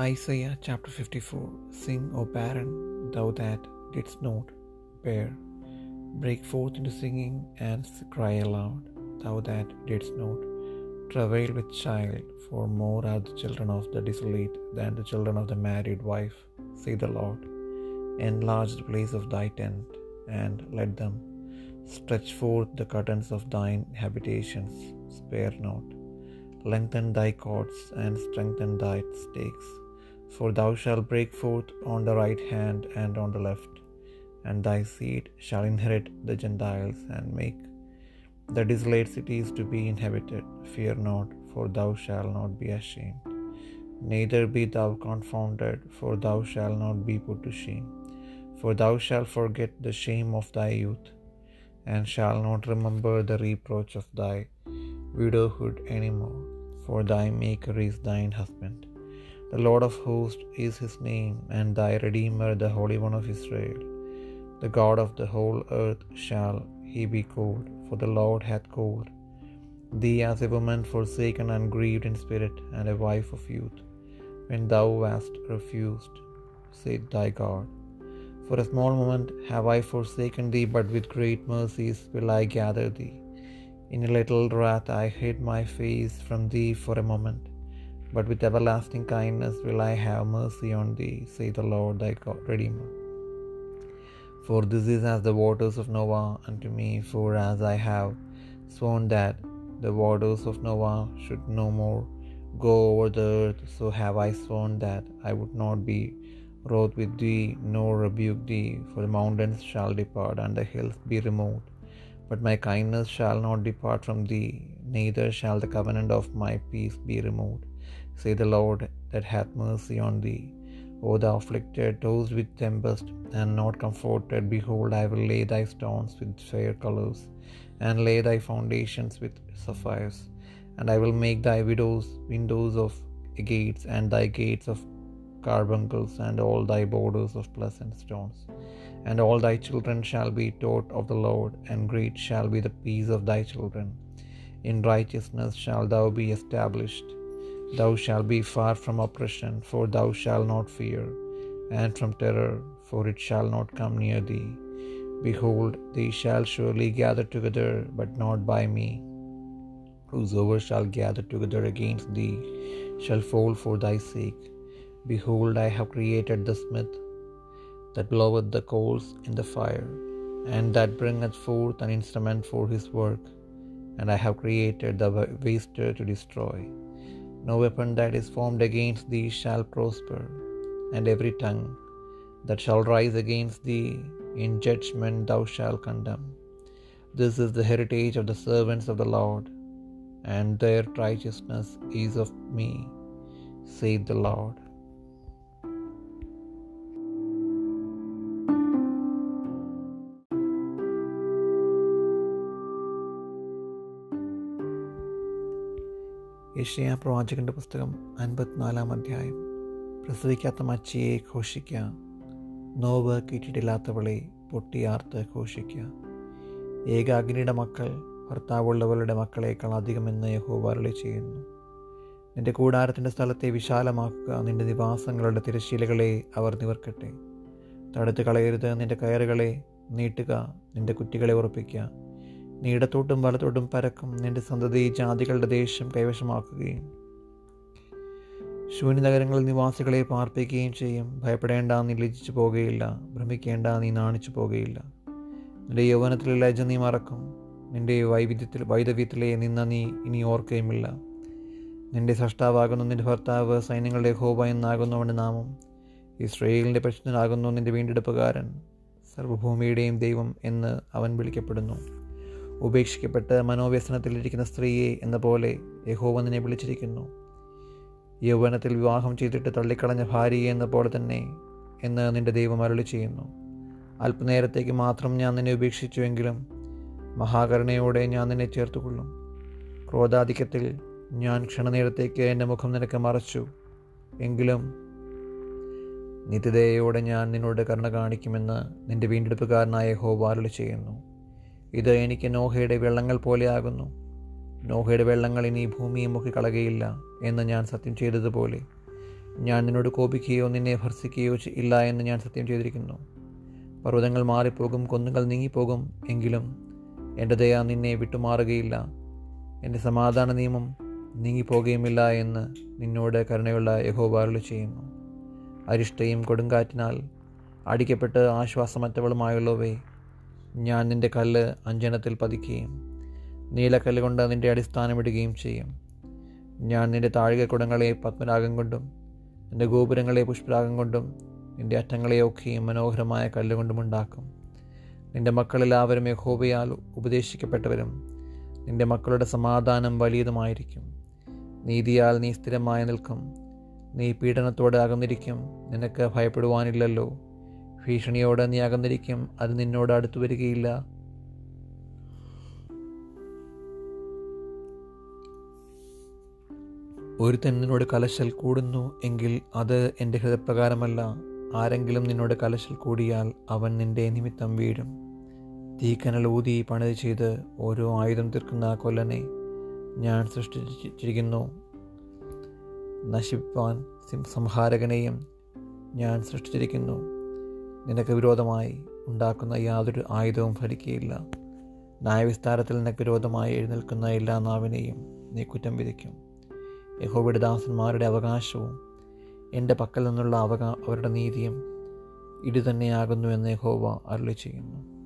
Isaiah chapter 54 Sing, O barren, thou that didst not bear. Break forth into singing and cry aloud, thou that didst not travail with child, for more are the children of the desolate than the children of the married wife, say the Lord. Enlarge the place of thy tent, and let them stretch forth the curtains of thine habitations, spare not. Lengthen thy cords and strengthen thy stakes. For thou shalt break forth on the right hand and on the left, and thy seed shall inherit the Gentiles and make the desolate cities to be inhabited. Fear not, for thou shalt not be ashamed. Neither be thou confounded, for thou shalt not be put to shame. For thou shalt forget the shame of thy youth, and shalt not remember the reproach of thy widowhood any more. For thy Maker is thine husband. The Lord of hosts is his name, and thy Redeemer, the Holy One of Israel. The God of the whole earth shall he be called, for the Lord hath called thee as a woman forsaken and grieved in spirit, and a wife of youth, when thou wast refused, said thy God. For a small moment have I forsaken thee, but with great mercies will I gather thee. In a little wrath I hid my face from thee for a moment, but with everlasting kindness will I have mercy on thee, say the Lord thy God, Redeemer. For this is as the waters of Noah unto me, for as I have sworn that the waters of Noah should no more go over the earth, so have I sworn that I would not be wroth with thee, nor rebuke thee. For the mountains shall depart, and the hills be removed. But my kindness shall not depart from thee, neither shall the covenant of my peace be removed, say the Lord that hath mercy on thee. O thou afflicted, tossed with tempest, and not comforted, behold, I will lay thy stones with fair colours, and lay thy foundations with sapphires. And I will make thy widows windows of agates, and thy gates of carbuncles, and all thy borders of pleasant stones. And all thy children shall be taught of the Lord, and great shall be the peace of thy children. In righteousness shalt thou be established. Thou shalt be far from oppression, for thou shalt not fear, and from terror, for it shall not come near thee. Behold, they shall surely gather together, but not by me. Whosoever shall gather together against thee shall fall for thy sake. Behold, I have created the smith that bloweth the coals in the fire, and that bringeth forth an instrument for his work. And I have created the waster to destroy. No weapon that is formed against thee shall prosper, and every tongue that shall rise against thee in judgment thou shalt condemn. This is the heritage of the servants of the Lord, and their righteousness is of me, saith the Lord. യഷ്യ പ്രവാചകന്റെ പുസ്തകം അൻപത്തിനാലാം അധ്യായം. പ്രസവിക്കാത്ത മച്ചിയെ ഘോഷിക്കുക. Now കിട്ടിയിട്ടില്ലാത്തവളെ പൊട്ടിയാർത്ത് ഘോഷിക്കുക. ഏകാഗ്നിയുടെ മക്കൾ ഭർത്താവുള്ളവരുടെ മക്കളേക്കാൾ അധികമെന്ന് യഹോവ അരുളി ചെയ്യുന്നു. നിന്റെ കൂടാരത്തിന്റെ സ്ഥലത്തെ വിശാലമാക്കുക. നിന്റെ നിവാസങ്ങളുടെ തിരശ്ശീലകളെ അവർ നിവർക്കട്ടെ. തടുത്ത് കളയരുത്. നിന്റെ കയറുകളെ നീട്ടുക. നിന്റെ കുറ്റികളെ ഉറപ്പിക്കുക. നീ ഇടത്തോട്ടും വലത്തോട്ടും പരക്കും നിന്റെ സന്തതി ജാതികളുടെ ദേശം കൈവശമാക്കുകയും ശൂന്യ നഗരങ്ങളിൽ നിവാസികളെ പാർപ്പിക്കുകയും ചെയ്യും. ഭയപ്പെടേണ്ട നീ ലജിച്ചു പോകുകയില്ല ഭ്രമിക്കേണ്ട നീ നാണിച്ചു പോകുകയില്ല നിന്റെ യൗവനത്തിലെ ലജ നീ മറക്കും. നിന്റെ വൈവിധ്യത്തിൽ വൈദവ്യത്തിലെ നിന്ന നീ ഇനി ഓർക്കുകയുമില്ല. നിന്റെ സഷ്ടാവാകുന്നു നിന്റെ ഭർത്താവ് സൈന്യങ്ങളുടെ ഹോബ എന്നാകുന്നവന്റെ നാമം. ഇസ്രയേലിന്റെ പ്രശ്നനാകുന്നു നിന്റെ വീണ്ടെടുപ്പുകാരൻ. സർവഭൂമിയുടെയും ദൈവം എന്ന് അവൻ വിളിക്കപ്പെടുന്നു. ഉപേക്ഷിക്കപ്പെട്ട് മനോവ്യസനത്തിലിരിക്കുന്ന സ്ത്രീയെ എന്ന പോലെ യഹോവ നിന്നെ വിളിച്ചിരിക്കുന്നു. യൗവനത്തിൽ വിവാഹം ചെയ്തിട്ട് തള്ളിക്കളഞ്ഞ ഭാര്യയെ എന്ന പോലെ തന്നെ എന്ന് നിന്റെ ദൈവം അരുളി ചെയ്യുന്നു അല്പനേരത്തേക്ക് മാത്രം ഞാൻ നിന്നെ ഉപേക്ഷിച്ചുവെങ്കിലും മഹാകരുണയോടെ ഞാൻ നിന്നെ ചേർത്തുകൊള്ളും. ക്രോധാധിക്യത്തിൽ ഞാൻ ക്ഷണനേരത്തേക്ക് എന്റെ മുഖം നിനക്ക് മറച്ചു. എങ്കിലും നിത്യതയോടെ ഞാൻ നിന്നോട് കരുണ കാണിക്കുമെന്ന് നിന്റെ വീണ്ടെടുപ്പുകാരനായ ഹോവാരുളി ചെയ്യുന്നു ഇത് എനിക്ക് നോഹയുടെ വെള്ളങ്ങൾ പോലെയാകുന്നു. നോഹയുടെ വെള്ളങ്ങൾ ഇനി ഭൂമിയെ മുക്കിക്കളകയില്ല എന്ന് ഞാൻ സത്യം ചെയ്തതുപോലെ. ഞാൻ നിന്നോട് കോപിക്കുകയോ നിന്നെ ഭർസിക്കുകയോ ഇല്ല എന്ന് ഞാൻ സത്യം ചെയ്തിരിക്കുന്നു. പർവതങ്ങൾ മാറിപ്പോകും കുന്നുകൾ നീങ്ങിപ്പോകും എങ്കിലും എന്റെ ദയ നിന്നെ വിട്ടുമാറുകയില്ല. എന്റെ സമാധാന നിയമം നീങ്ങിപ്പോകുകയുമില്ല എന്ന് നിന്നോട് കരുണയുള്ള യഹോബാറുകൾ ചെയ്യുന്നു. അരിഷ്ടയും കൊടുങ്കാറ്റിനാൽ അടിക്കപ്പെട്ട് ആശ്വാസമറ്റവളുമായുള്ളവേ ഞാൻ നിന്റെ കല്ല് അഞ്ജനത്തിൽ പതിക്കുകയും നീലക്കല്ല് കൊണ്ട് നിന്റെ അടിസ്ഥാനമിടുകയും ചെയ്യും. ഞാൻ നിന്റെ താഴികക്കുടങ്ങളെ പത്മരാഗം കൊണ്ടും നിന്റെ ഗോപുരങ്ങളെ പുഷ്പരാഗം കൊണ്ടും നിന്റെ അറ്റങ്ങളെയൊക്കെയും മനോഹരമായ കല്ലുകൊണ്ടും ഉണ്ടാക്കും. നിന്റെ മക്കളെല്ലാവരും യഹോബയാൽ ഉപദേശിക്കപ്പെട്ടവരും നിന്റെ മക്കളുടെ സമാധാനം വലിയതുമായിരിക്കും. നീതിയാൽ നീ സ്ഥിരമായി നിൽക്കും. നീ പീഡനത്തോടെ അകന്നിരിക്കും. നിനക്ക് ഭയപ്പെടുവാനില്ലല്ലോ. ഭീഷണിയോടെ നീ അകന്നിരിക്കും അത് നിന്നോട് അടുത്തു വരികയില്ല. ഒരു നിന്നോട് കലശൽ കൂടുന്നു എങ്കിൽ അത് എന്റെ ഹൃദയപ്രകാരമല്ല. ആരെങ്കിലും നിന്നോട് കലശൽ കൂടിയാൽ അവൻ നിന്റെ നിമിത്തം വീഴും. തീക്കനൽ ഊതി പണിത് ചെയ്ത് ഓരോ ആയുധം തീർക്കുന്ന കൊല്ലനെ ഞാൻ സൃഷ്ടിച്ചിരിക്കുന്നു. നശിപ്പാൻ സംഹാരകനെയും ഞാൻ സൃഷ്ടിച്ചിരിക്കുന്നു. നിനക്ക് വിരോധമായി ഉണ്ടാക്കുന്ന യാതൊരു ആയുധവും ഫലിക്കുകയില്ല ന്യായവിസ്താരത്തിൽ നിനക്ക് വിരോധമായി എഴുന്നേൽക്കുന്ന എല്ലാ നാവിനെയും നീ കുറ്റം വിധിക്കും. യഹോബിയുടെ ദാസന്മാരുടെ അവകാശവും എന്റെ പക്കൽ നിന്നുള്ള അവകാ അവരുടെ നീതിയും ഇടി തന്നെയാകുന്നു എന്ന് യഹോവ അരുളി ചെയ്യുന്നു